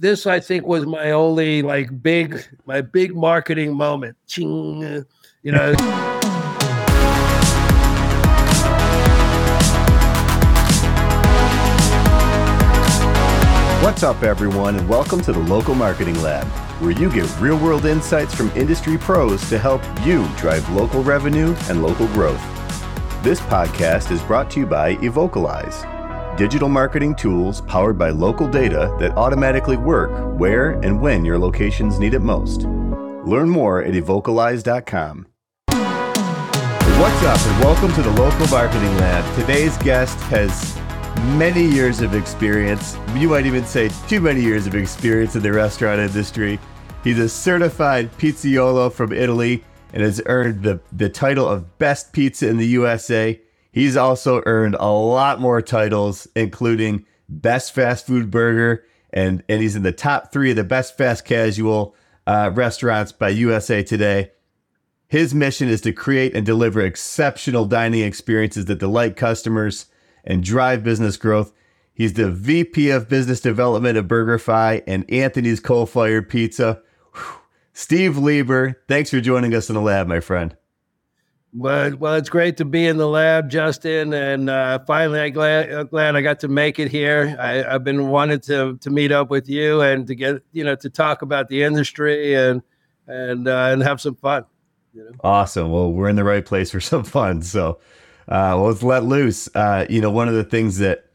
this I think was my only like big my big marketing moment. Ching, you know. What's up, everyone, and welcome to the Local Marketing Lab, where you get real world insights from industry pros to help you drive local revenue and local growth. This podcast is brought to you by Evocalize, digital marketing tools powered by local data that automatically work where and when your locations need it most. Learn more at evocalize.com. What's up, and welcome to the Local Marketing Lab. Today's guest has many years of experience. You might even say too many years of experience in the restaurant industry. He's a certified pizzaiolo from Italy and has earned the, the title of best pizza in the USA. He's also earned a lot more titles, including best fast food burger, and, and he's in the top three of the best fast casual uh, restaurants by USA Today. His mission is to create and deliver exceptional dining experiences that delight customers and drive business growth. He's the VP of Business Development at BurgerFi and Anthony's Coal Fired Pizza. Whew. Steve Lieber, thanks for joining us in the lab, my friend. Well, well, it's great to be in the lab, Justin, and uh, finally, I'm glad, I'm glad I got to make it here. I, have been wanting to to meet up with you and to get you know to talk about the industry and and uh, and have some fun. You know? Awesome. Well, we're in the right place for some fun. So, uh, well, let's let loose. Uh, you know, one of the things that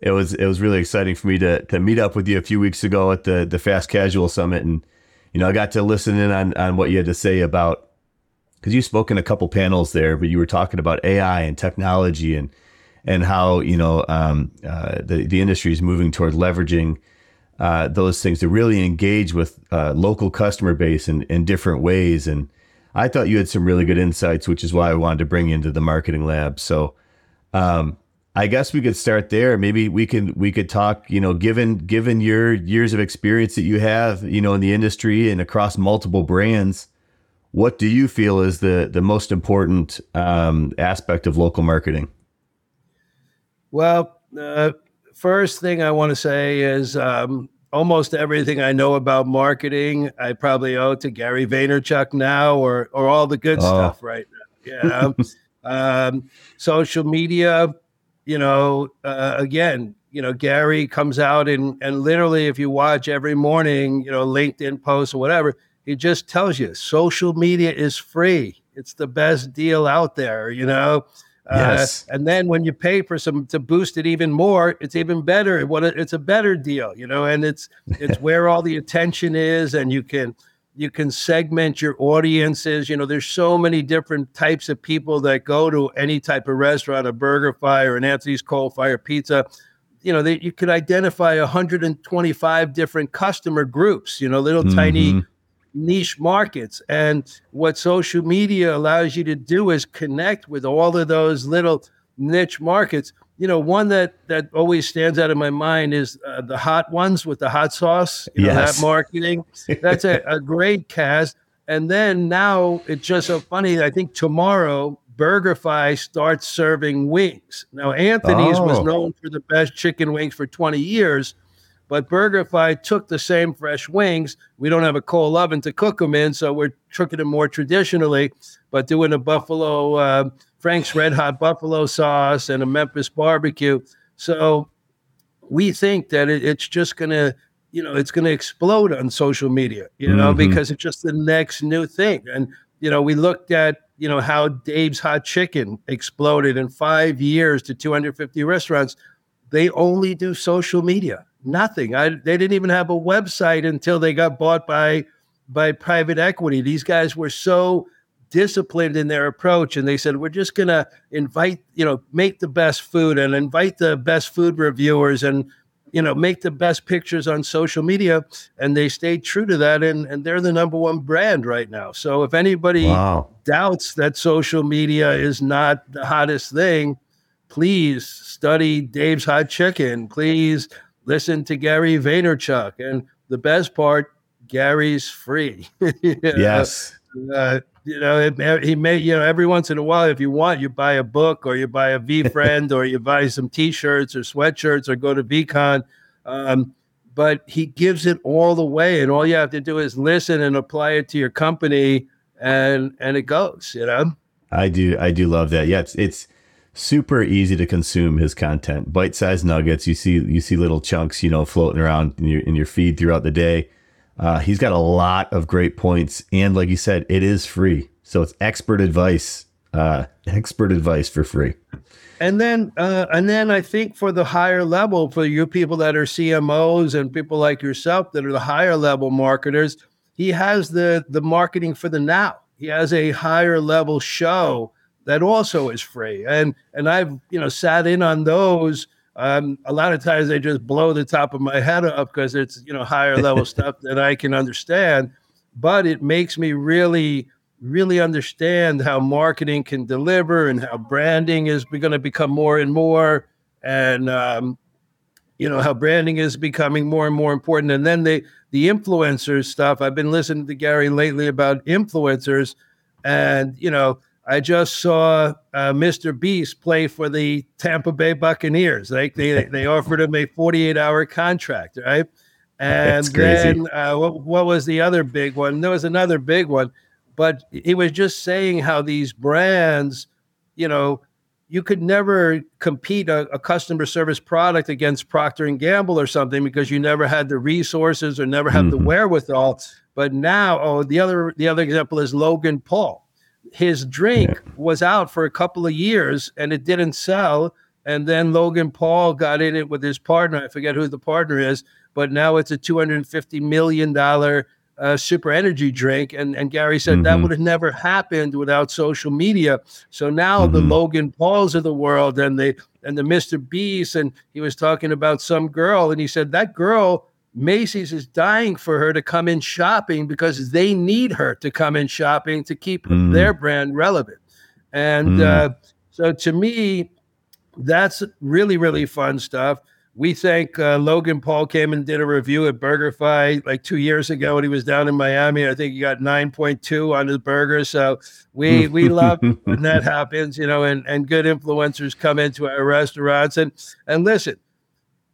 it was it was really exciting for me to to meet up with you a few weeks ago at the the Fast Casual Summit, and you know, I got to listen in on on what you had to say about because you spoke in a couple panels there, but you were talking about AI and technology and and how you know um, uh, the the industry is moving toward leveraging uh, those things to really engage with uh, local customer base in, in different ways. And I thought you had some really good insights, which is why I wanted to bring you into the marketing lab. So um, I guess we could start there. Maybe we can we could talk. You know, given given your years of experience that you have, you know, in the industry and across multiple brands what do you feel is the the most important um, aspect of local marketing? Well, uh, first thing I want to say is um, almost everything I know about marketing, I probably owe to Gary Vaynerchuk now, or or all the good oh. stuff right now. Yeah, um, social media. You know, uh, again, you know, Gary comes out and and literally, if you watch every morning, you know, LinkedIn posts or whatever he just tells you social media is free. It's the best deal out there, you know. Uh, yes. Uh, and then when you pay for some to boost it even more, it's even better. What it's a better deal, you know, and it's it's where all the attention is, and you can you can segment your audiences. You know, there's so many different types of people that go to any type of restaurant, a BurgerFi or an Anthony's Coal Fire Pizza. You know, they, you could identify 125 different customer groups. You know, little mm-hmm. tiny niche markets. And what social media allows you to do is connect with all of those little niche markets. You know, one that that always stands out in my mind is uh, the hot ones with the hot sauce. You know, yes. that marketing. That's a, a great cast. And then now it's just so funny. I think tomorrow BurgerFi starts serving wings. Now Anthony's oh. was known for the best chicken wings for 20 years. But BurgerFi took the same fresh wings. We don't have a coal oven to cook them in, so we're cooking them more traditionally, but doing a buffalo, uh, Frank's Red Hot Buffalo sauce and a Memphis barbecue. So we think that it, it's just going to, you know, it's going to explode on social media, you know, mm-hmm. because it's just the next new thing. And, you know, we looked at, you know, how Dave's Hot Chicken exploded in five years to 250 restaurants. They only do social media nothing. I, they didn't even have a website until they got bought by by private equity. These guys were so disciplined in their approach and they said we're just going to invite you know make the best food and invite the best food reviewers and you know make the best pictures on social media and they stayed true to that and, and they're the number one brand right now so if anybody wow. doubts that social media is not the hottest thing please study dave's hot chicken please listen to Gary Vaynerchuk. And the best part, Gary's free. yes. Uh, you know, it, he may, you know, every once in a while, if you want, you buy a book or you buy a V friend or you buy some t shirts or sweatshirts or go to VeeCon. Um, but he gives it all the way, and all you have to do is listen and apply it to your company, and and it goes. You know. I do. I do love that. Yeah, it's it's super easy to consume his content. Bite-sized nuggets. You see you see little chunks, you know, floating around in your in your feed throughout the day. Uh, he's got a lot of great points, and like you said, it is free. So it's expert advice. Uh, expert advice for free. And then, uh, and then I think for the higher level, for you people that are CMOs and people like yourself that are the higher level marketers, he has the the marketing for the now. He has a higher level show that also is free. And and I've you know sat in on those. Um, a lot of times they just blow the top of my head up because it's you know higher level stuff that I can understand. But it makes me really really understand how marketing can deliver and how branding is going to become more and more and um, you know how branding is becoming more and more important and then the the influencers stuff i've been listening to gary lately about influencers and you know I just saw uh, Mr. Beast play for the Tampa Bay Buccaneers. Like they they offered him a 48 hour contract, right? And then uh, what, what was the other big one? There was another big one, but he was just saying how these brands, you know, you could never compete a, a, customer service product against Procter and Gamble or something because you never had the resources or never had mm-hmm. the wherewithal. But now, oh, the other the other example is Logan Paul his drink was out for a couple of years and it didn't sell. And then Logan Paul got in it with his partner. I forget who the partner is, but now it's a $250 million uh, super energy drink. And, and Gary said mm-hmm. that would have never happened without social media. So now mm-hmm. the Logan Pauls of the world and the and the Mr. Beast, and he was talking about some girl, and he said that girl Macy's is dying for her to come in shopping because they need her to come in shopping to keep mm. their brand relevant. And mm. uh, so to me, that's really, really fun stuff. We think uh, Logan Paul came and did a review at BurgerFi like two years ago when he was down in Miami. I think he got 9.2 on his burger. So we we love when that happens, you know, and, and good influencers come into our restaurants. And and listen,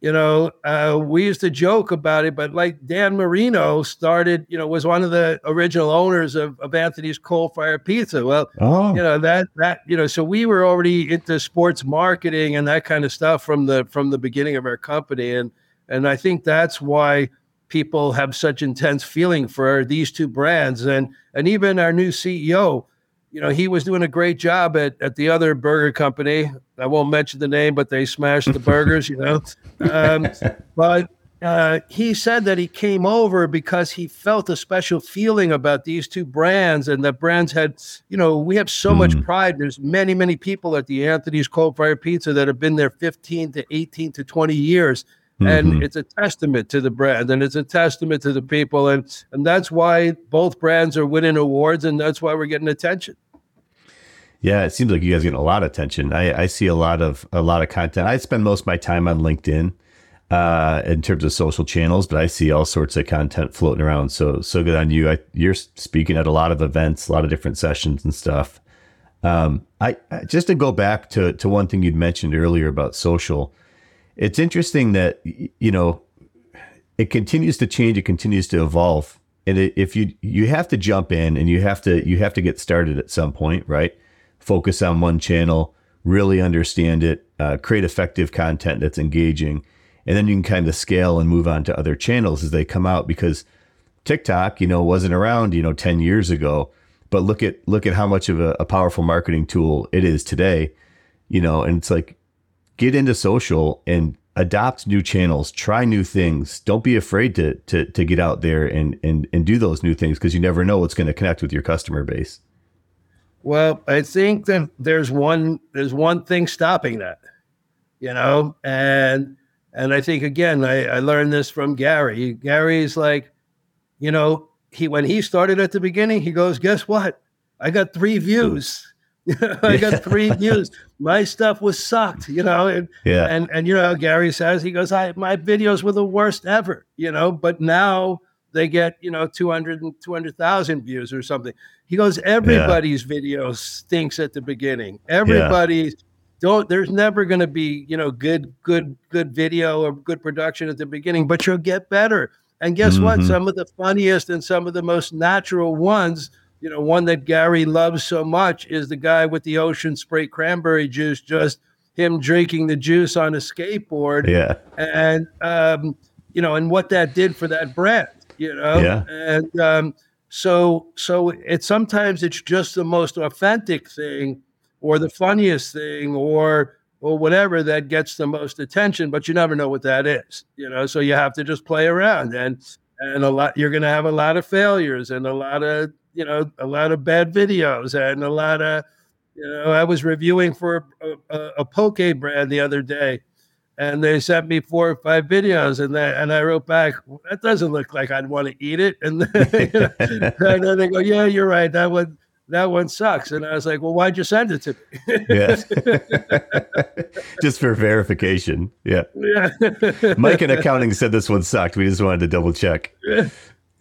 you know, uh, we used to joke about it, but like Dan Marino started, you know, was one of the original owners of, of Anthony's Coal Fire Pizza. Well, oh. you know that that you know, so we were already into sports marketing and that kind of stuff from the from the beginning of our company, and and I think that's why people have such intense feeling for these two brands, and and even our new CEO you know, he was doing a great job at, at the other burger company. I won't mention the name, but they smashed the burgers, you know. Um, but uh, he said that he came over because he felt a special feeling about these two brands and that brands had, you know, we have so mm. much pride. There's many, many people at the Anthony's Coal Fire Pizza that have been there 15 to 18 to 20 years. Mm-hmm. And it's a testament to the brand and it's a testament to the people. And, and that's why both brands are winning awards and that's why we're getting attention. Yeah, it seems like you guys get a lot of attention. I, I see a lot of a lot of content. I spend most of my time on LinkedIn uh, in terms of social channels, but I see all sorts of content floating around. So so good on you. I, you're speaking at a lot of events, a lot of different sessions and stuff. Um, I just to go back to to one thing you'd mentioned earlier about social. It's interesting that you know it continues to change. It continues to evolve, and it, if you you have to jump in and you have to you have to get started at some point, right? focus on one channel, really understand it, uh, create effective content that's engaging, and then you can kind of scale and move on to other channels as they come out because TikTok, you know, wasn't around, you know, 10 years ago, but look at look at how much of a, a powerful marketing tool it is today, you know, and it's like get into social and adopt new channels, try new things. Don't be afraid to to to get out there and and and do those new things because you never know what's going to connect with your customer base. Well, I think that there's one there's one thing stopping that, you know, and and I think again I, I learned this from Gary. Gary's like, you know, he when he started at the beginning, he goes, guess what? I got three views. I got three views. My stuff was sucked, you know, and yeah. and and you know, Gary says he goes, I my videos were the worst ever, you know, but now they get you know 200 200,000 views or something. He goes, everybody's yeah. video stinks at the beginning. Everybody's yeah. don't there's never going to be you know good good good video or good production at the beginning but you'll get better and guess mm-hmm. what some of the funniest and some of the most natural ones you know one that gary loves so much is the guy with the ocean spray cranberry juice just him drinking the juice on a skateboard yeah and um you know and what that did for that brand you know yeah. and um so so it sometimes it's just the most authentic thing or the funniest thing or or whatever that gets the most attention, but you never know what that is, you know. So you have to just play around and and a lot you're gonna have a lot of failures and a lot of you know a lot of bad videos and a lot of you know I was reviewing for a, a, a poke brand the other day and they sent me four or five videos and that and I wrote back that doesn't look like I'd want to eat it and, then, you know, and then they go yeah you're right that would that one sucks. And I was like, well, why'd you send it to me? yeah. just for verification. Yeah. yeah. Mike in accounting said this one sucked. We just wanted to double check.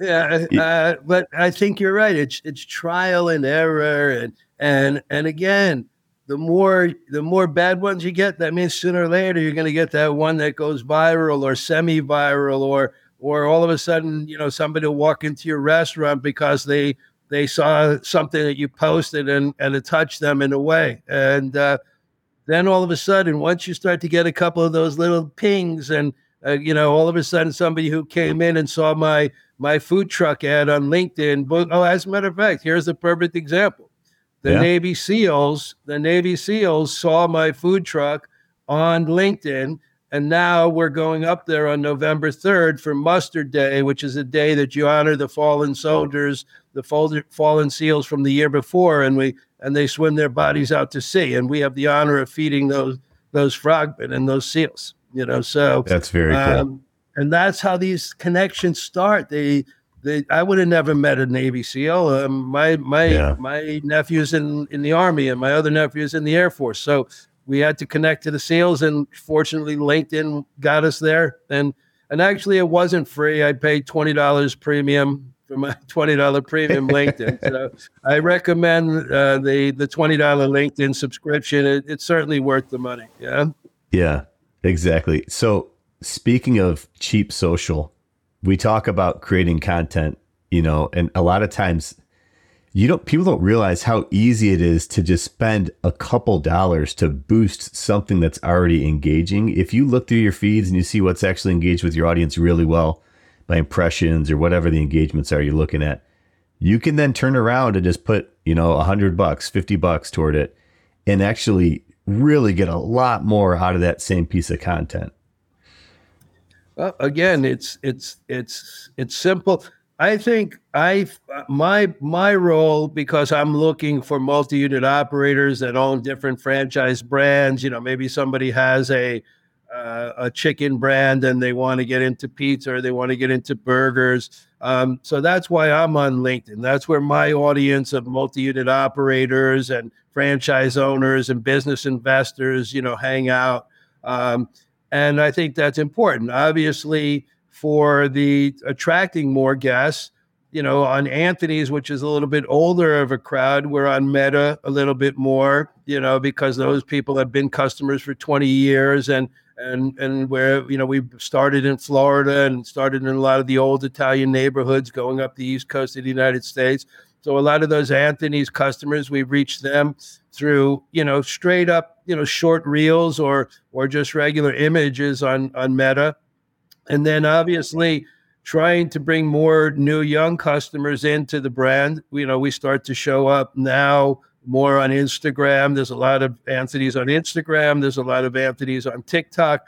Yeah. Uh, but I think you're right. It's, it's trial and error. And, and, and again, the more, the more bad ones you get, that means sooner or later, you're going to get that one that goes viral or semi-viral or, or all of a sudden, you know, somebody will walk into your restaurant because they they saw something that you posted and, and it touched them in a way. And uh, then all of a sudden, once you start to get a couple of those little pings, and uh, you know, all of a sudden, somebody who came in and saw my my food truck ad on LinkedIn. Oh, as a matter of fact, here's a perfect example. The yeah. Navy SEALs, the Navy SEALs saw my food truck on LinkedIn and now we're going up there on November 3rd for Muster Day, which is a day that you honor the fallen soldiers, the fallen SEALs from the year before, and we and they swim their bodies out to sea, and we have the honor of feeding those those frogmen and those seals. You know, so that's very um, cool. And that's how these connections start. They they, I would have never met a Navy SEAL. Um, my my yeah. my nephew's in in the Army, and my other nephew's in the Air Force. So we had to connect to the SEALs, and fortunately, LinkedIn got us there. And and actually, it wasn't free. I paid twenty dollars premium for my twenty dollar premium LinkedIn. so I recommend uh, the the twenty dollar LinkedIn subscription. It, it's certainly worth the money. Yeah. Yeah. Exactly. So speaking of cheap social, we talk about creating content. You know, and a lot of times you don't people don't realize how easy it is to just spend a couple dollars to boost something that's already engaging. If you look through your feeds and you see what's actually engaged with your audience really well by impressions or whatever the engagements are you're looking at, you can then turn around and just put, you know, a hundred bucks, 50 bucks toward it and actually really get a lot more out of that same piece of content. Well, again, it's it's it's it's simple. I think I my my role because I'm looking for multi-unit operators that own different franchise brands. You know, maybe somebody has a uh, a chicken brand and they want to get into pizza or they want to get into burgers. Um, so that's why I'm on LinkedIn. That's where my audience of multi-unit operators and franchise owners and business investors, you know, hang out. Um, and I think that's important. Obviously for the attracting more guests. You know, on Anthony's, which is a little bit older of a crowd, we're on Meta a little bit more, you know, because those people have been customers for 20 years and and and where you know we started in Florida and started in a lot of the old Italian neighborhoods going up the east coast of the United States. So a lot of those Anthony's customers, we've reached them through you know straight up you know short reels or or just regular images on on Meta. And then obviously trying to bring more new young customers into the brand. You know, we start to show up now more on Instagram. There's a lot of Anthony's on Instagram. There's a lot of Anthony's on TikTok.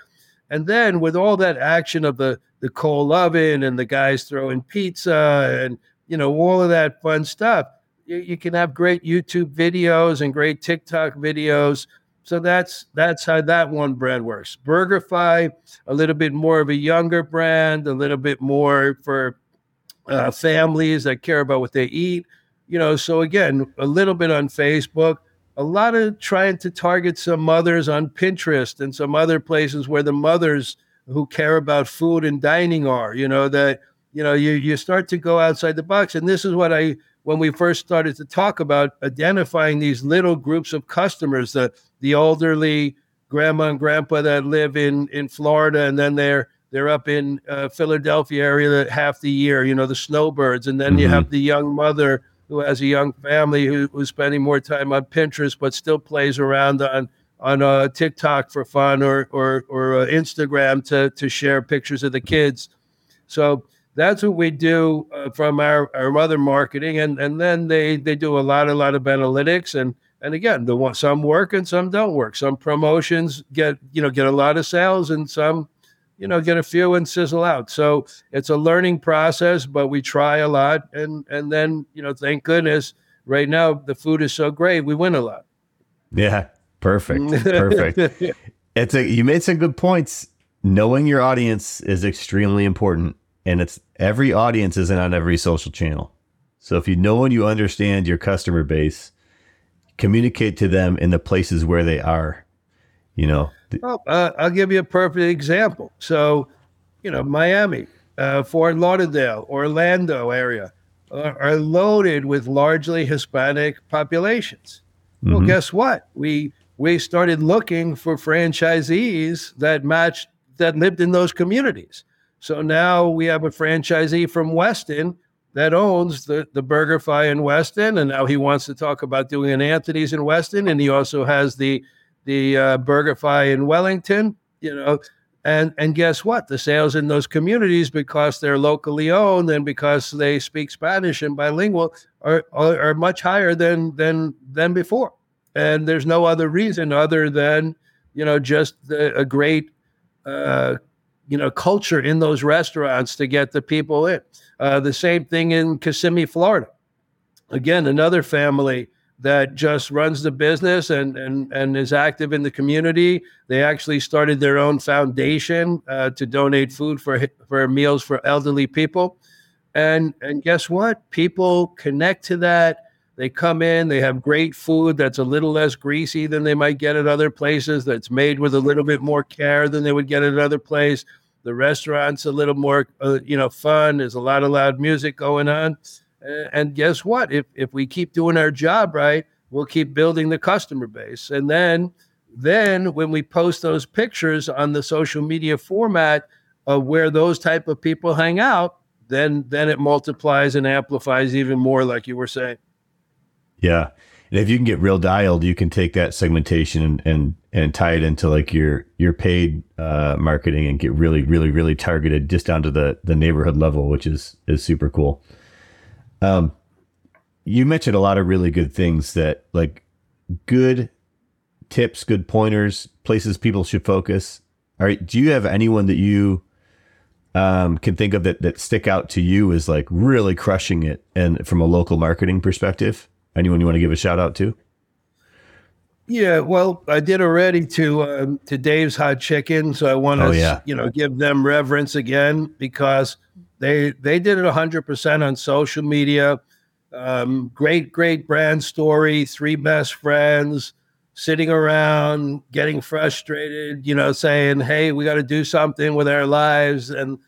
And then with all that action of the the coal oven and the guys throwing pizza and you know all of that fun stuff, you, you can have great YouTube videos and great TikTok videos so that's that's how that one brand works. BurgerFi, a little bit more of a younger brand, a little bit more for uh, families that care about what they eat. You know, so again, a little bit on Facebook, a lot of trying to target some mothers on Pinterest and some other places where the mothers who care about food and dining are. You know that you know, you you start to go outside the box, and this is what I when we first started to talk about identifying these little groups of customers, the the elderly grandma and grandpa that live in in Florida, and then they're they're up in uh, Philadelphia area half the year. You know, the snowbirds, and then mm-hmm. you have the young mother who has a young family who, who's spending more time on Pinterest, but still plays around on on uh, TikTok for fun or or or uh, Instagram to to share pictures of the kids. So that's what we do uh, from our our mother marketing, and and then they they do a lot a lot of analytics and. And again, the one, some work and some don't work. Some promotions get you know get a lot of sales, and some you know get a few and sizzle out. So it's a learning process, but we try a lot, and and then you know thank goodness right now the food is so great, we win a lot. Yeah, Perfect. Perfect. it's a you made some good points. Knowing your audience is extremely important. And it's every audience isn't on every social channel. So if you know and you understand your customer base, communicate to them in the places where they are. You know. Well, uh, I'll give you a perfect example. So, you know, Miami, uh, Fort Lauderdale, Orlando area are, are loaded with largely Hispanic populations. Mm-hmm. Well, guess what? We we started looking for franchisees that matched that lived in those communities. So now we have a franchisee from Weston that owns the, the BurgerFi in Weston, and now he wants to talk about doing an Anthony's in Weston, and he also has the the uh, BurgerFi in Wellington. You know, and and guess what? The sales in those communities, because they're locally owned and because they speak Spanish and bilingual, are are, are much higher than than than before and there's no other reason other than you know just the, a great uh, you know culture in those restaurants to get the people in. Uh, the same thing in Kissimmee, Florida. Again, another family that just runs the business and and and is active in the community. They actually started their own foundation uh, to donate food for for meals for elderly people, and and guess what? People connect to that they come in, they have great food that's a little less greasy than they might get at other places, that's made with a little bit more care than they would get at another place. The restaurant's a little more, uh, you know, fun. There's a lot of loud music going on. And guess what? If, if we keep doing our job right, we'll keep building the customer base. And then, then when we post those pictures on the social media format of where those type of people hang out, then then it multiplies and amplifies even more, like you were saying. Yeah. And if you can get real dialed, you can take that segmentation and and, and tie it into like your your paid uh, marketing and get really really really targeted just down to the the neighborhood level, which is is super cool. Um, you mentioned a lot of really good things that like good tips, good pointers, places people should focus. All right, do you have anyone that you um, can think of that that stick out to you as like really crushing it and from a local marketing perspective? Anyone you want to give a shout out to? Yeah, well, I did already to um, to Dave's Hot Chicken, so I want to oh, yeah. you know give them reverence again because they they did it hundred percent on social media. Um, great, great brand story. Three best friends sitting around, getting frustrated, you know, saying, "Hey, we got to do something with our lives." And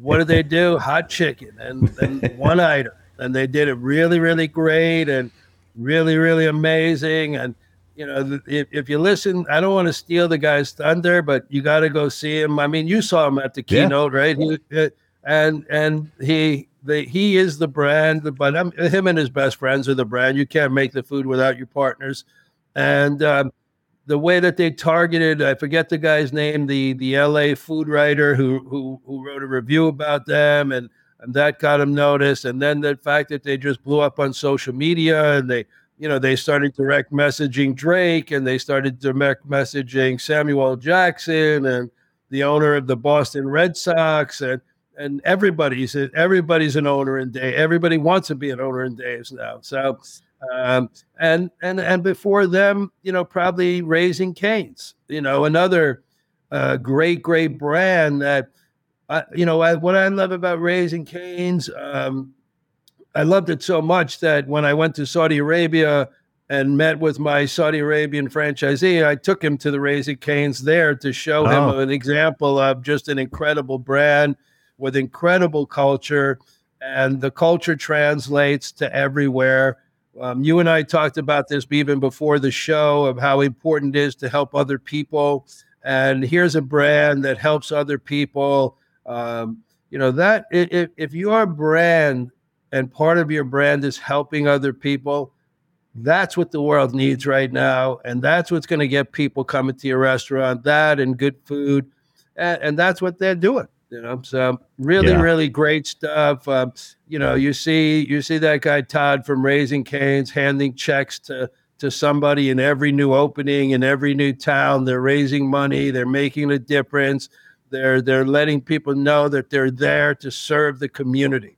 what did they do? Hot chicken and, and one item, and they did it really, really great. And really, really amazing. And you know, if, if you listen, I don't want to steal the guy's thunder, but you got to go see him. I mean, you saw him at the keynote, yeah. right? He, and and he the he is the brand, but I'm, him and his best friends are the brand. You can't make the food without your partners, and um, the way that they targeted, I forget the guy's name, the the L.A. food writer who who who wrote a review about them, and and that got him noticed. And then the fact that they just blew up on social media and they, you know, they started direct messaging Drake and they started direct messaging Samuel Jackson and the owner of the Boston Red Sox and and everybody's everybody's an owner in Dave. Everybody wants to be an owner in Dave's now. So um, and and and before them, you know, probably Raising Cane's, you know, another uh, great great brand that I, you know, I, what I love about Raising Cane's, um, I loved it so much that when I went to Saudi Arabia and met with my Saudi Arabian franchisee, I took him to the Raising Cane's there to show oh. him an example of just an incredible brand with incredible culture, and the culture translates to everywhere. Um, you and I talked about this even before the show of how important it is to help other people. And here's a brand that helps other people. Um, you know that if, if your brand and part of your brand is helping other people, that's what the world needs right now. And that's what's going to get people coming to your restaurant, that and good food. And, and that's what they're doing. You know, so really, yeah. really great stuff. Um, you know, you see, you see that guy Todd from Raising Cane's handing checks to to somebody in every new opening in every new town. They're raising money. They're making a difference. They're they're letting people know that they're there to serve the community.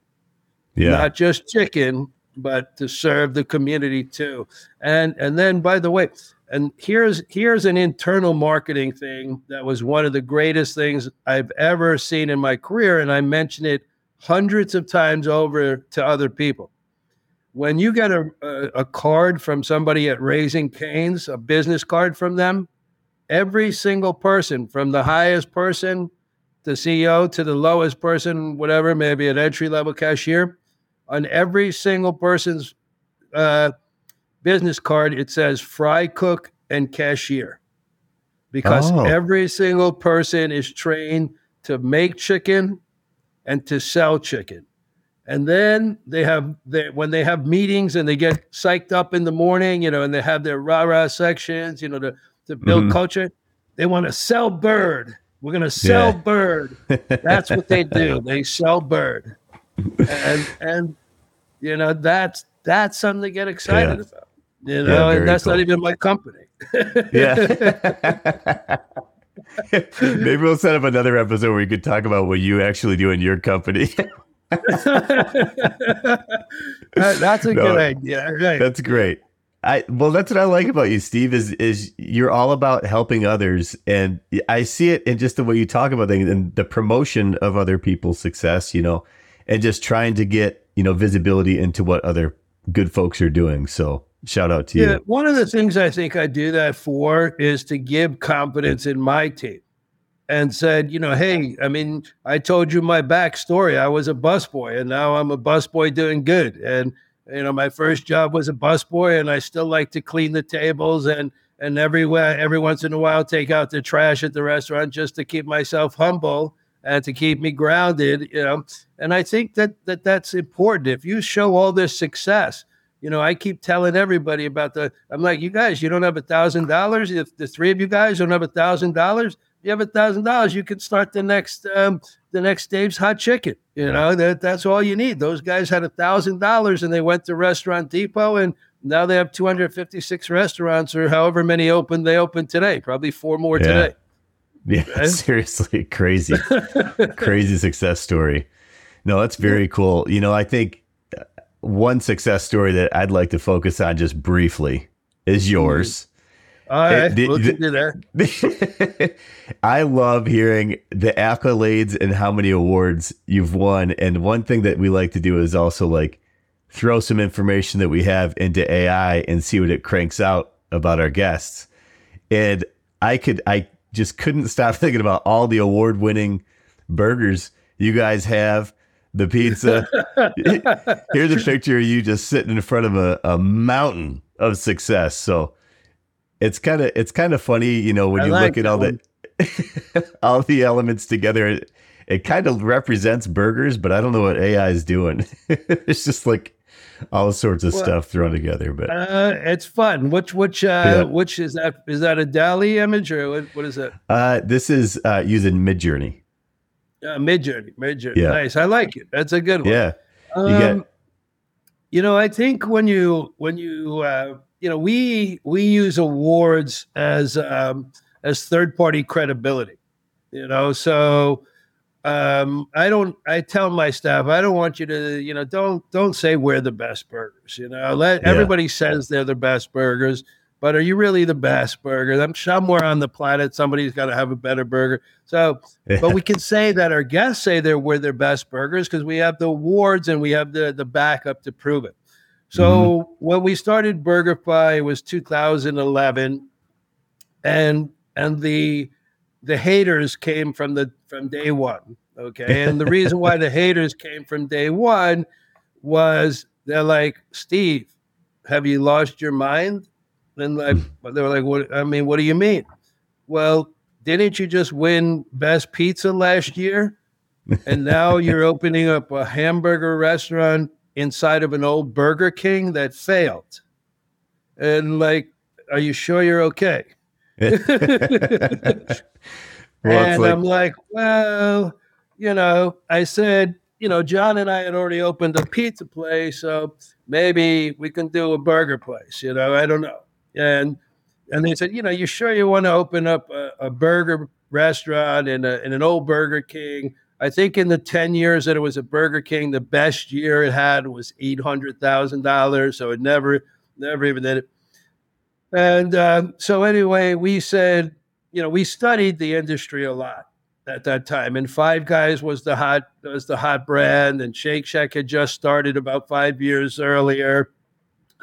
Yeah. Not just chicken, but to serve the community too. And and then by the way, and here's here's an internal marketing thing that was one of the greatest things I've ever seen in my career and I mention it hundreds of times over to other people. When you get a, a, a card from somebody at Raising Cane's, a business card from them, every single person from the highest person, the CEO, to the lowest person, whatever, maybe an entry level cashier, on every single person's uh, business card, it says fry cook and cashier because oh. every single person is trained to make chicken and to sell chicken. And then they have their, when they have meetings and they get psyched up in the morning, you know, and they have their rah rah sections, you know, to, to build mm-hmm. culture. They want to sell bird. We're going to sell yeah. bird. That's what they do. They sell bird and and you know that's that's something to get excited yeah. about. You know, yeah, and that's cool. not even my company. yeah. Maybe we'll set up another episode where we could talk about what you actually do in your company. that, that's a no, good idea. Right. That's great. I well, that's what I like about you, Steve. Is is you're all about helping others, and I see it in just the way you talk about things and the promotion of other people's success. You know, and just trying to get, you know, visibility into what other good folks are doing. So shout out to you. yeah, you. One of the things I think I do that for is to give confidence in my team and said, you know, hey, I mean, I told you my backstory. I was a busboy and now I'm a busboy doing good. And, you know, my first job was a busboy and I still like to clean the tables and, and everywhere, every once in a while, take out the trash at the restaurant just to keep myself humble and to keep me grounded, you know. And I think that, that that's important. If you show all this success, you know, I keep telling everybody about the. I'm like, you guys, you don't have a thousand dollars. If the three of you guys don't have a thousand dollars, you have a thousand dollars, you can start the next um, the next Dave's Hot Chicken. You know, that that's all you need. Those guys had a thousand dollars and they went to Restaurant Depot and now they have 256 restaurants or however many open they open today. Probably four more yeah. today. Yeah, right? seriously, crazy, crazy success story. No, that's very cool. You know, I think one success story that I'd like to focus on just briefly is yours. All right, the, we'll do that. I love hearing the accolades and how many awards you've won. And one thing that we like to do is also like throw some information that we have into AI and see what it cranks out about our guests. And I could, I just couldn't stop thinking about all the award winning burgers you guys have. The pizza. Here's a picture of you just sitting in front of a, a mountain of success. So it's kind of it's kind of funny, you know, when I you like look at all one. the all the elements together. It, it kind of represents burgers, but I don't know what AI is doing. it's just like all sorts of well, stuff thrown together. But uh, it's fun. Which which uh, yeah. which is that? Is that a DALL-E image or what, what is that? Uh, this is uh, using Midjourney. Uh, Midjourney, Midjourney. Yeah. Nice. I like it. That's a good one. Yeah. Um, you, get- you know, I think when you when you uh, you know we we use awards as um, as third party credibility. You know, so um, I don't. I tell my staff, I don't want you to, you know, don't don't say we're the best burgers. You know, let yeah. everybody says they're the best burgers, but are you really the best burger? I'm somewhere on the planet somebody's got to have a better burger. So, but we can say that our guests say they're we're their best burgers because we have the awards and we have the the backup to prove it. So mm-hmm. when we started BurgerFi, it was 2011, and and the the haters came from the from day one. Okay. And the reason why the haters came from day one was they're like, Steve, have you lost your mind? And like, hmm. they were like, what? I mean, what do you mean? Well, didn't you just win best pizza last year? And now you're opening up a hamburger restaurant inside of an old Burger King that failed. And like, are you sure you're okay? well, and like- I'm like, well, you know, I said, you know, John and I had already opened a pizza place, so maybe we can do a burger place. You know, I don't know. And and they said, you know, you sure you want to open up a, a burger restaurant in, a, in an old Burger King? I think in the 10 years that it was a Burger King, the best year it had was $800,000. So it never, never even did it. And um, so, anyway, we said, you know, we studied the industry a lot at that time. And Five Guys was the hot was the hot brand, and Shake Shack had just started about five years earlier,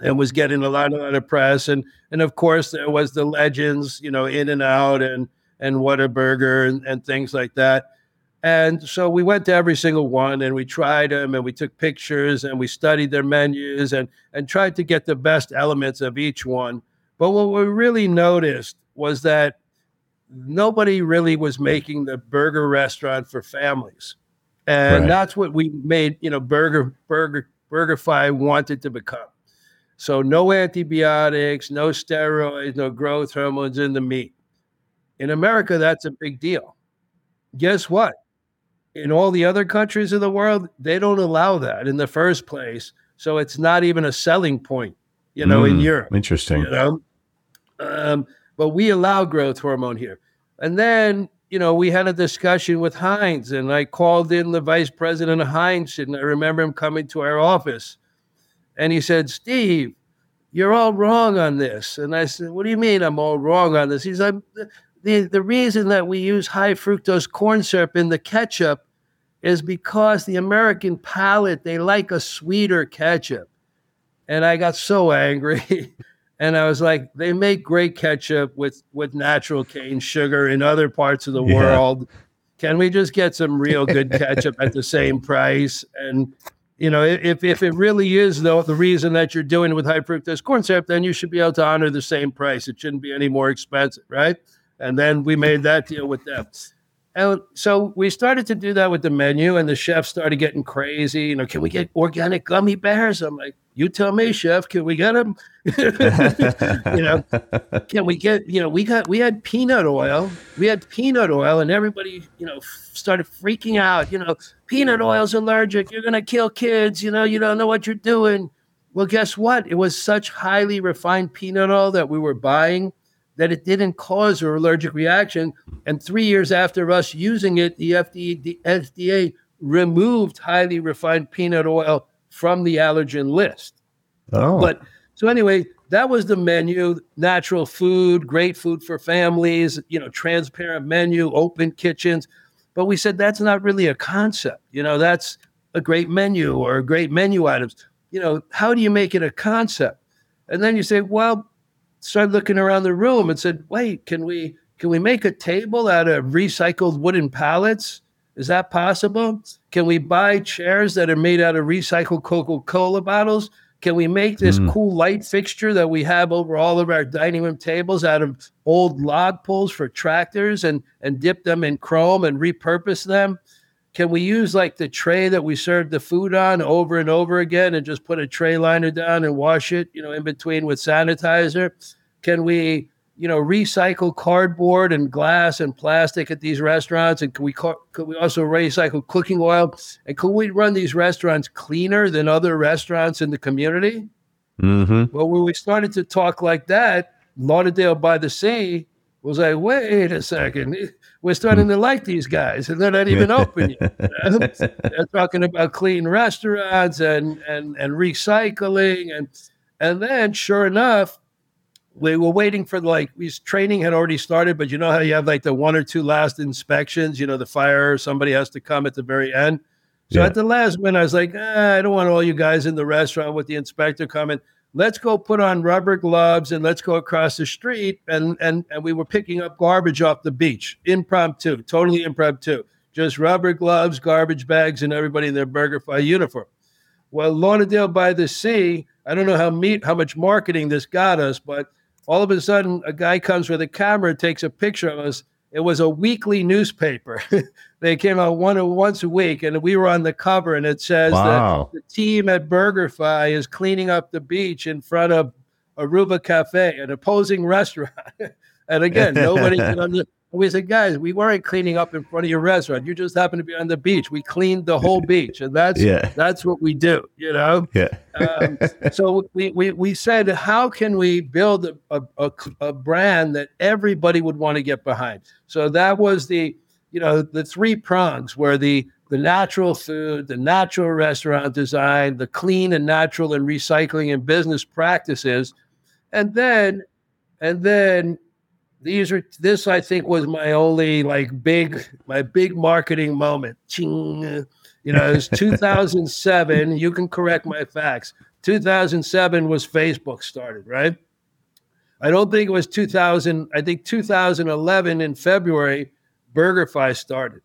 and was getting a lot, a lot of press. And and of course there was the legends, you know, In and Out and and Whataburger and, and things like that. And so we went to every single one and we tried them and we took pictures and we studied their menus and and tried to get the best elements of each one. But what we really noticed was that nobody really was making the burger restaurant for families. And right. that's what we made, you know, Burger Burger BurgerFi wanted to become. So no antibiotics, no steroids, no growth hormones in the meat. In America, that's a big deal. Guess what? In all the other countries of the world, they don't allow that in the first place. So it's not even a selling point, you know, mm, in Europe. Interesting. You know? Um, but we allow growth hormone here. And then, you know, we had a discussion with Heinz, and I called in the vice president of Heinz, and I remember him coming to our office. And he said, Steve, you're all wrong on this. And I said, What do you mean I'm all wrong on this? He's like, the, the reason that we use high fructose corn syrup in the ketchup is because the American palate, they like a sweeter ketchup. And I got so angry. And I was like, they make great ketchup with with natural cane sugar in other parts of the yeah. world. Can we just get some real good ketchup at the same price? And you know, if if it really is though the reason that you're doing it with high fructose corn syrup, then you should be able to honor the same price. It shouldn't be any more expensive, right? And then we made that deal with them. And so we started to do that with the menu, and the chef started getting crazy. You know, can we get organic gummy bears? I'm like, you tell me, chef, can we get them? you know, can we get, you know, we got, we had peanut oil, we had peanut oil, and everybody, you know, started freaking out. You know, peanut oil's allergic. You're going to kill kids. You know, you don't know what you're doing. Well, guess what? It was such highly refined peanut oil that we were buying that it didn't cause an allergic reaction. And three years after us using it, the FDA, the FDA removed highly refined peanut oil from the allergen list. Oh. But so anyway, that was the menu, natural food, great food for families, you know, transparent menu, open kitchens. But we said that's not really a concept. You know, that's a great menu or great menu items. You know, how do you make it a concept? And then you say, well, started looking around the room and said, "Wait, can we can we make a table out of recycled wooden pallets? Is that possible? Can we buy chairs that are made out of recycled Coca-Cola bottles? Can we make this mm. cool light fixture that we have over all of our dining room tables out of old log poles for tractors and and dip them in chrome and repurpose them? Can we use like the tray that we serve the food on over and over again and just put a tray liner down and wash it, you know, in between with sanitizer? Can we, you know, recycle cardboard and glass and plastic at these restaurants? And can we could we also recycle cooking oil? And could we run these restaurants cleaner than other restaurants in the community? Mm-hmm. Well, when we started to talk like that, Lauderdale by the Sea was like, wait a second, we're starting to like these guys, and they're not even open yet. they're talking about clean restaurants and and and recycling, and and then sure enough, we were waiting for like his training had already started, but you know how you have like the one or two last inspections, you know, the fire, somebody has to come at the very end. So yeah. at the last minute, I was like, ah, I don't want all you guys in the restaurant with the inspector coming let's go put on rubber gloves and let's go across the street. And and and we were picking up garbage off the beach, impromptu, totally impromptu. just rubber gloves, garbage bags, and everybody in their BurgerFi uniform. Well, Lauderdale by the Sea, I don't know how meet how much marketing this got us, but all of a sudden a guy comes with a camera, takes a picture of us. It was a weekly newspaper. they came out one once a week, and we were on the cover, and it says wow. that the team at BurgerFi is cleaning up the beach in front of Aruba Cafe, an opposing restaurant. and again, nobody can understand we said, guys, we weren't cleaning up in front of your restaurant. You just happened to be on the beach. We cleaned the whole beach, and that's yeah. that's what we do. You know. Yeah. um, so we, we we said, how can we build a, a, a brand that everybody would want to get behind? So that was the you know the three prongs were the the natural food, the natural restaurant design, the clean and natural and recycling and business practices, and then and then these are this I think was my only like big my big marketing moment. Ching. You know, it was 2007. you can correct my facts. 2007 was Facebook started, right? I don't think it was 2000. I think 2011 in February, BurgerFi started.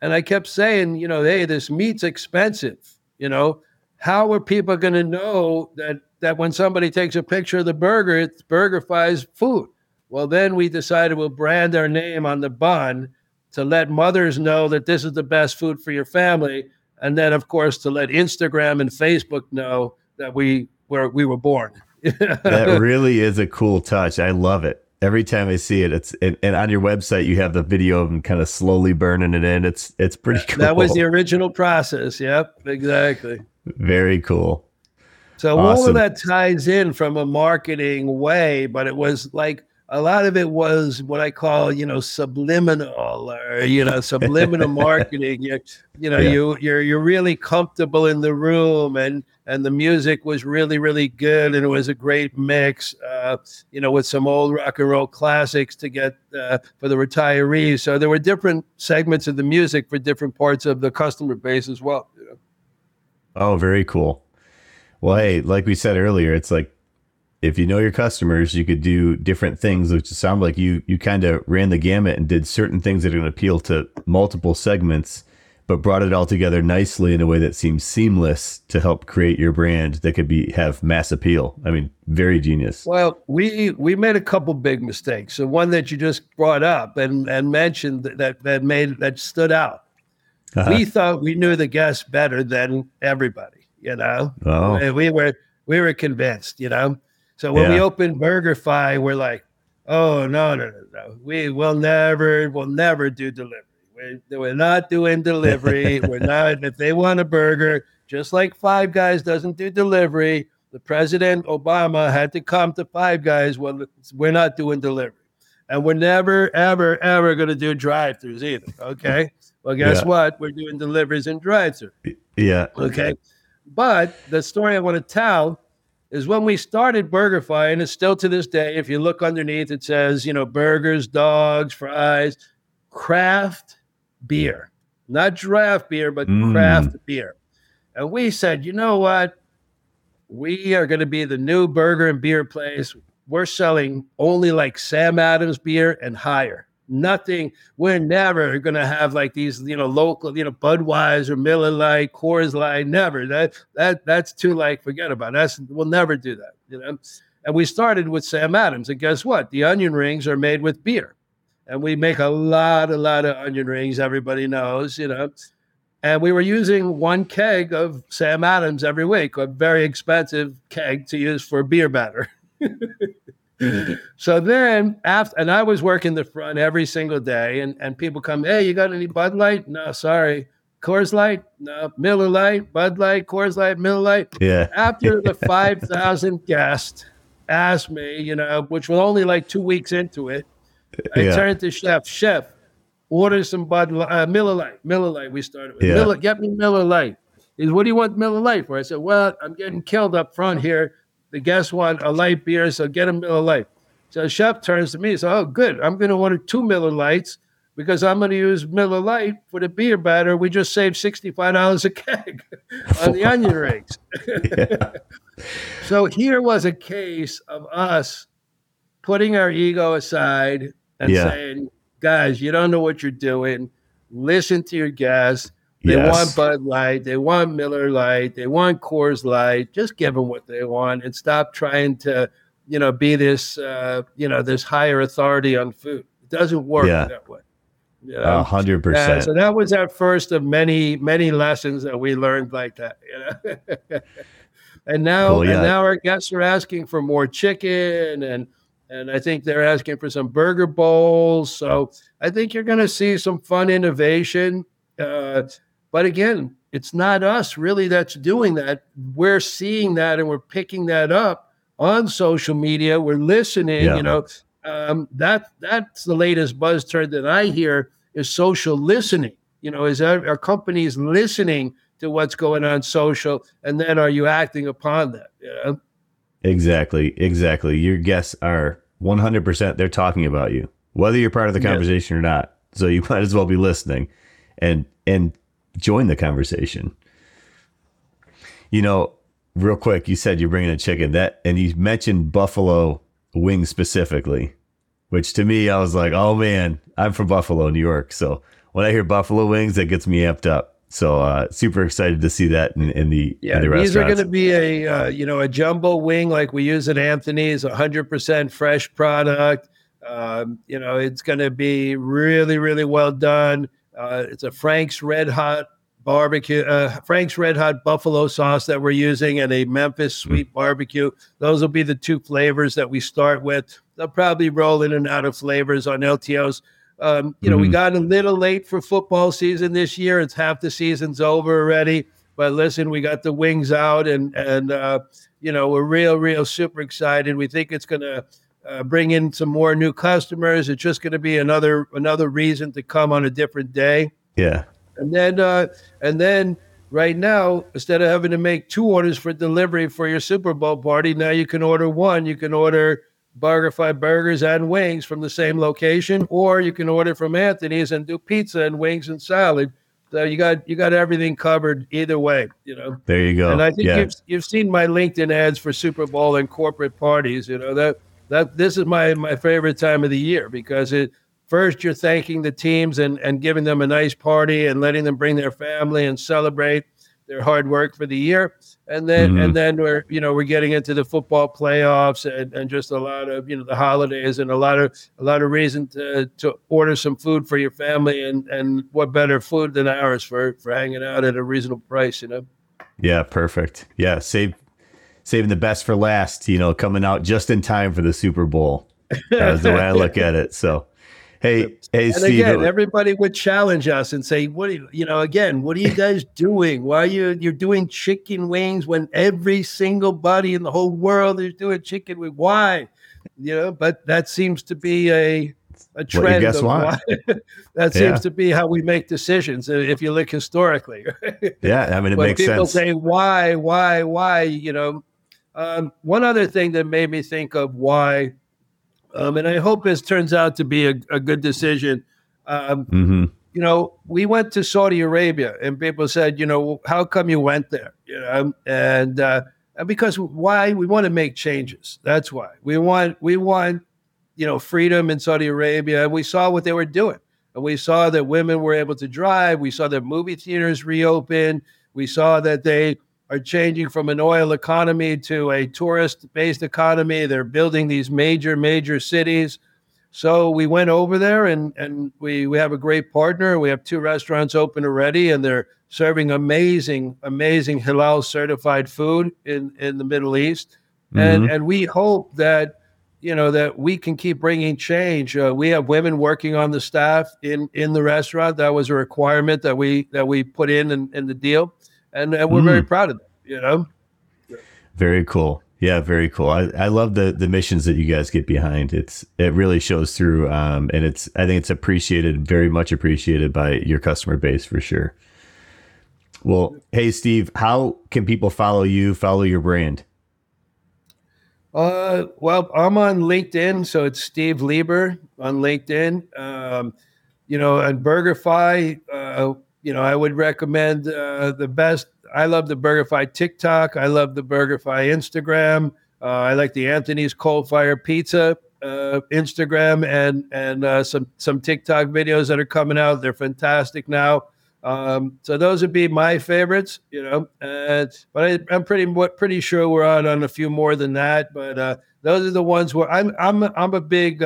And I kept saying, you know, hey, this meat's expensive. You know, how are people going to know that that when somebody takes a picture of the burger, it's BurgerFi's food? Well, then we decided we'll brand our name on the bun to let mothers know that this is the best food for your family. And then, of course, to let Instagram and Facebook know that we were we were born. that really is a cool touch. I love it. Every time I see it, it's and, and on your website you have the video of them kind of slowly burning it in. It's it's pretty cool. That was the original process. Yep, exactly. Very cool. So awesome. all of that ties in from a marketing way, but it was like a lot of it was what I call, you know, subliminal or you know, subliminal marketing. You, you know, yeah. you you're you're really comfortable in the room, and and the music was really really good, and it was a great mix. Uh, you know, with some old rock and roll classics to get uh, for the retirees. So there were different segments of the music for different parts of the customer base as well. You know? Oh, very cool. Well, hey, like we said earlier, it's like if you know your customers, you could do different things, which sound like you you kind of ran the gamut and did certain things that are going to appeal to multiple segments, but brought it all together nicely in a way that seems seamless to help create your brand that could be have mass appeal. I mean, very genius. Well, we we made a couple big mistakes. So one that you just brought up and and mentioned that that made that stood out. Uh-huh. We thought we knew the guests better than everybody. You know, oh. And we were we were convinced. You know so when yeah. we opened BurgerFi, we're like, oh no, no, no, no. We will never, will never do delivery. We're, we're not doing delivery. we're not, if they want a burger, just like Five Guys doesn't do delivery, the President Obama had to come to Five Guys. Well, we're not doing delivery. And we're never, ever, ever going to do drive throughs either. Okay. Well, guess yeah. what? We're doing deliveries and drive through. Yeah. Okay. But the story I want to tell is when we started BurgerFi, and it's still to this day. If you look underneath, it says, you know, burgers, dogs, fries, craft beer, not draft beer, but mm. craft beer. And we said, you know what? We are going to be the new burger and beer place. We're selling only like Sam Adams beer and higher nothing. We're never to have like these, you know, local, you know, Budweiser, Miller Lite, Coors Light. Never. That that that's too like forget about. It. That's we'll never do that. You know. And we started with Sam Adams, and guess what? The onion rings are made with beer, and we make a lot, a lot of onion rings. Everybody knows, you know. And we were using one keg of Sam Adams every week, a very expensive keg to use for beer batter. so then after and I was working the front every single day and, and people come, Hey, you got any Bud Light? No, sorry. Coors Light? No, Miller Lite, Bud Light, Coors Light, Miller Lite. Yeah. After the five thousand guests asked me, you know, which was only like two weeks into it, I yeah. turned to chef, chef, order some Bud uh, Miller Lite. Miller Lite. We started with yeah. Miller. Get me Miller Lite. Is what do you want Miller Lite for? I said, well, I'm getting killed up front here the guests want a light beer, so get a Miller Lite. So the chef turns to me and says, Oh, good. I'm going to order two Miller Lites because I'm going to use Miller Lite for the beer batter. We just saved $65 a keg on the onion rings. so here was a case of us putting our ego aside and yeah. saying, Guys, you don't know what you're doing. listen to your guests. They yes. want Bud Light. They want Miller Lite. They want Coors Light. Just give them what they want and stop trying to, you know, be this, uh, you know, this higher authority on food. It doesn't work yeah. that way. A hundred percent. So that was our first of many, many lessons that we learned like that. You know? and now, cool, yeah. and now our guests are asking for more chicken, and and I think they're asking for some burger bowls. So I think you're going to see some fun innovation. Uh, but again, it's not us really that's doing that. We're seeing that, and we're picking that up on social media. We're listening. Yeah. You know, um, that that's the latest buzz term that I hear is social listening. You know, is our, our companies listening to what's going on social, and then are you acting upon that? You know? Exactly, exactly. Your guests are 100%. They're talking about you, whether you're part of the conversation or not. So you might as well be listening, and and join the conversation. You know, real quick, you said you're bringing a chicken that, and you mentioned buffalo wings specifically, which to me, I was like, oh man, I'm from Buffalo, New York. So when I hear buffalo wings, that gets me amped up. So uh, super excited to see that in, in the yeah. In the these are going to be a uh, you know a jumbo wing like we use at Anthony's, 100% fresh product. Um, you know it's going to be really really well done. Uh, it's a Frank's Red Hot barbecue, uh, Frank's Red Hot buffalo sauce that we're using, and a Memphis mm. Sweet barbecue. Those will be the two flavors that we start with. They'll probably roll in and out of flavors on LTOs. Um, you know, mm-hmm. we got a little late for football season this year. It's half the season's over already. But listen, we got the wings out, and and uh, you know we're real, real super excited. We think it's going to uh, bring in some more new customers. It's just going to be another another reason to come on a different day. Yeah. And then uh, and then right now, instead of having to make two orders for delivery for your Super Bowl party, now you can order one. You can order BurgerFi burgers and wings from the same location, or you can order from Anthony's and do pizza and wings and salad. So you got you got everything covered either way, you know. There you go. And I think yeah. you've you've seen my LinkedIn ads for Super Bowl and corporate parties. You know that that this is my my favorite time of the year because it first you're thanking the teams and and giving them a nice party and letting them bring their family and celebrate their hard work for the year. And then mm-hmm. and then we're you know we're getting into the football playoffs and, and just a lot of you know the holidays and a lot of a lot of reason to to order some food for your family and and what better food than ours for for hanging out at a reasonable price you know? Yeah perfect. Yeah save saving the best for last you know coming out just in time for the super bowl that's the way i look at it so Hey, hey, and Steve. Again, everybody would challenge us and say, "What? You, you know, again, what are you guys doing? Why are you you're doing chicken wings when every single body in the whole world is doing chicken wings? Why? You know, but that seems to be a a trend. Well, guess why? that seems yeah. to be how we make decisions. Uh, if you look historically, yeah, I mean, it makes people sense. say why, why, why. You know, um, one other thing that made me think of why um, and I hope this turns out to be a, a good decision. Um, mm-hmm. You know, we went to Saudi Arabia, and people said, you know, how come you went there? You know, and uh, because why we want to make changes. That's why we want we want you know freedom in Saudi Arabia, and we saw what they were doing, and we saw that women were able to drive. We saw that movie theaters reopened. We saw that they are changing from an oil economy to a tourist based economy. They're building these major, major cities. So we went over there and, and we, we have a great partner. We have two restaurants open already, and they're serving amazing, amazing halal certified food in, in the Middle East. Mm-hmm. And, and we hope that you know that we can keep bringing change. Uh, we have women working on the staff in in the restaurant. That was a requirement that we that we put in in, in the deal and, and we're mm. very proud of them. You know, very cool. Yeah, very cool. I, I love the the missions that you guys get behind. It's it really shows through, um, and it's I think it's appreciated, very much appreciated by your customer base for sure. Well, hey Steve, how can people follow you, follow your brand? Uh, well, I'm on LinkedIn, so it's Steve Lieber on LinkedIn. Um, you know, and BurgerFi, uh, you know, I would recommend uh, the best. I love the BurgerFi TikTok. I love the BurgerFi Instagram. Uh, I like the Anthony's Coal Fire Pizza. uh, Instagram and and uh, some some TikTok videos that are coming out. They're fantastic now. Um, so those would be my favorites, you know. Uh, but I, am pretty pretty sure we're on on a few more than that. But uh, those are the ones where I'm I'm I'm a big.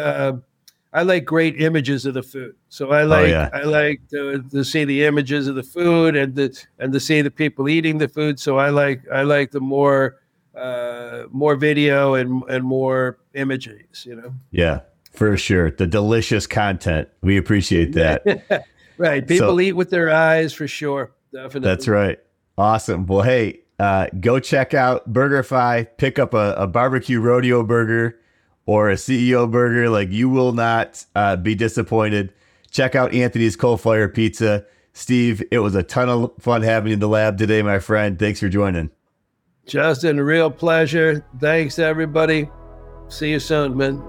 I like great images of the food. So I oh, like oh, yeah. I like to, to, see the images of the food and the and to see the people eating the food. So I like I like the more uh, more video and and more images. You know. Yeah, for sure. The delicious content. We appreciate that. Right. People so, eat with their eyes for sure. Definitely. That's right. Awesome. Well, hey, uh, go check out BurgerFi. Pick up a, a, barbecue rodeo burger or a CEO burger. Like you will not uh, be disappointed. Check out Anthony's Coal Fire Pizza. Steve, it was a ton of fun having you in the lab today, my friend. Thanks for joining. Justin, real pleasure. Thanks, everybody. See you soon, man.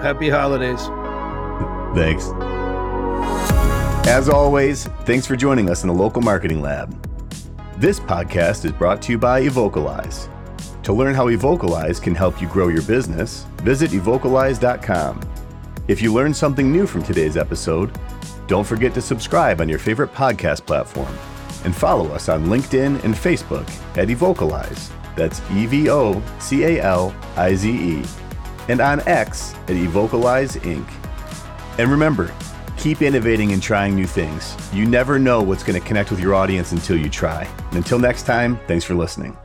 Happy holidays. Thanks. As always, thanks for joining us in the local marketing lab. This podcast is brought to you by Evocalize. To learn how Evocalize can help you grow your business, visit evocalize.com. If you learned something new from today's episode, don't forget to subscribe on your favorite podcast platform and follow us on LinkedIn and Facebook at Evocalize. That's E V O C A L I Z E. And on X at Evocalize Inc. And remember, Keep innovating and trying new things. You never know what's going to connect with your audience until you try. And until next time, thanks for listening.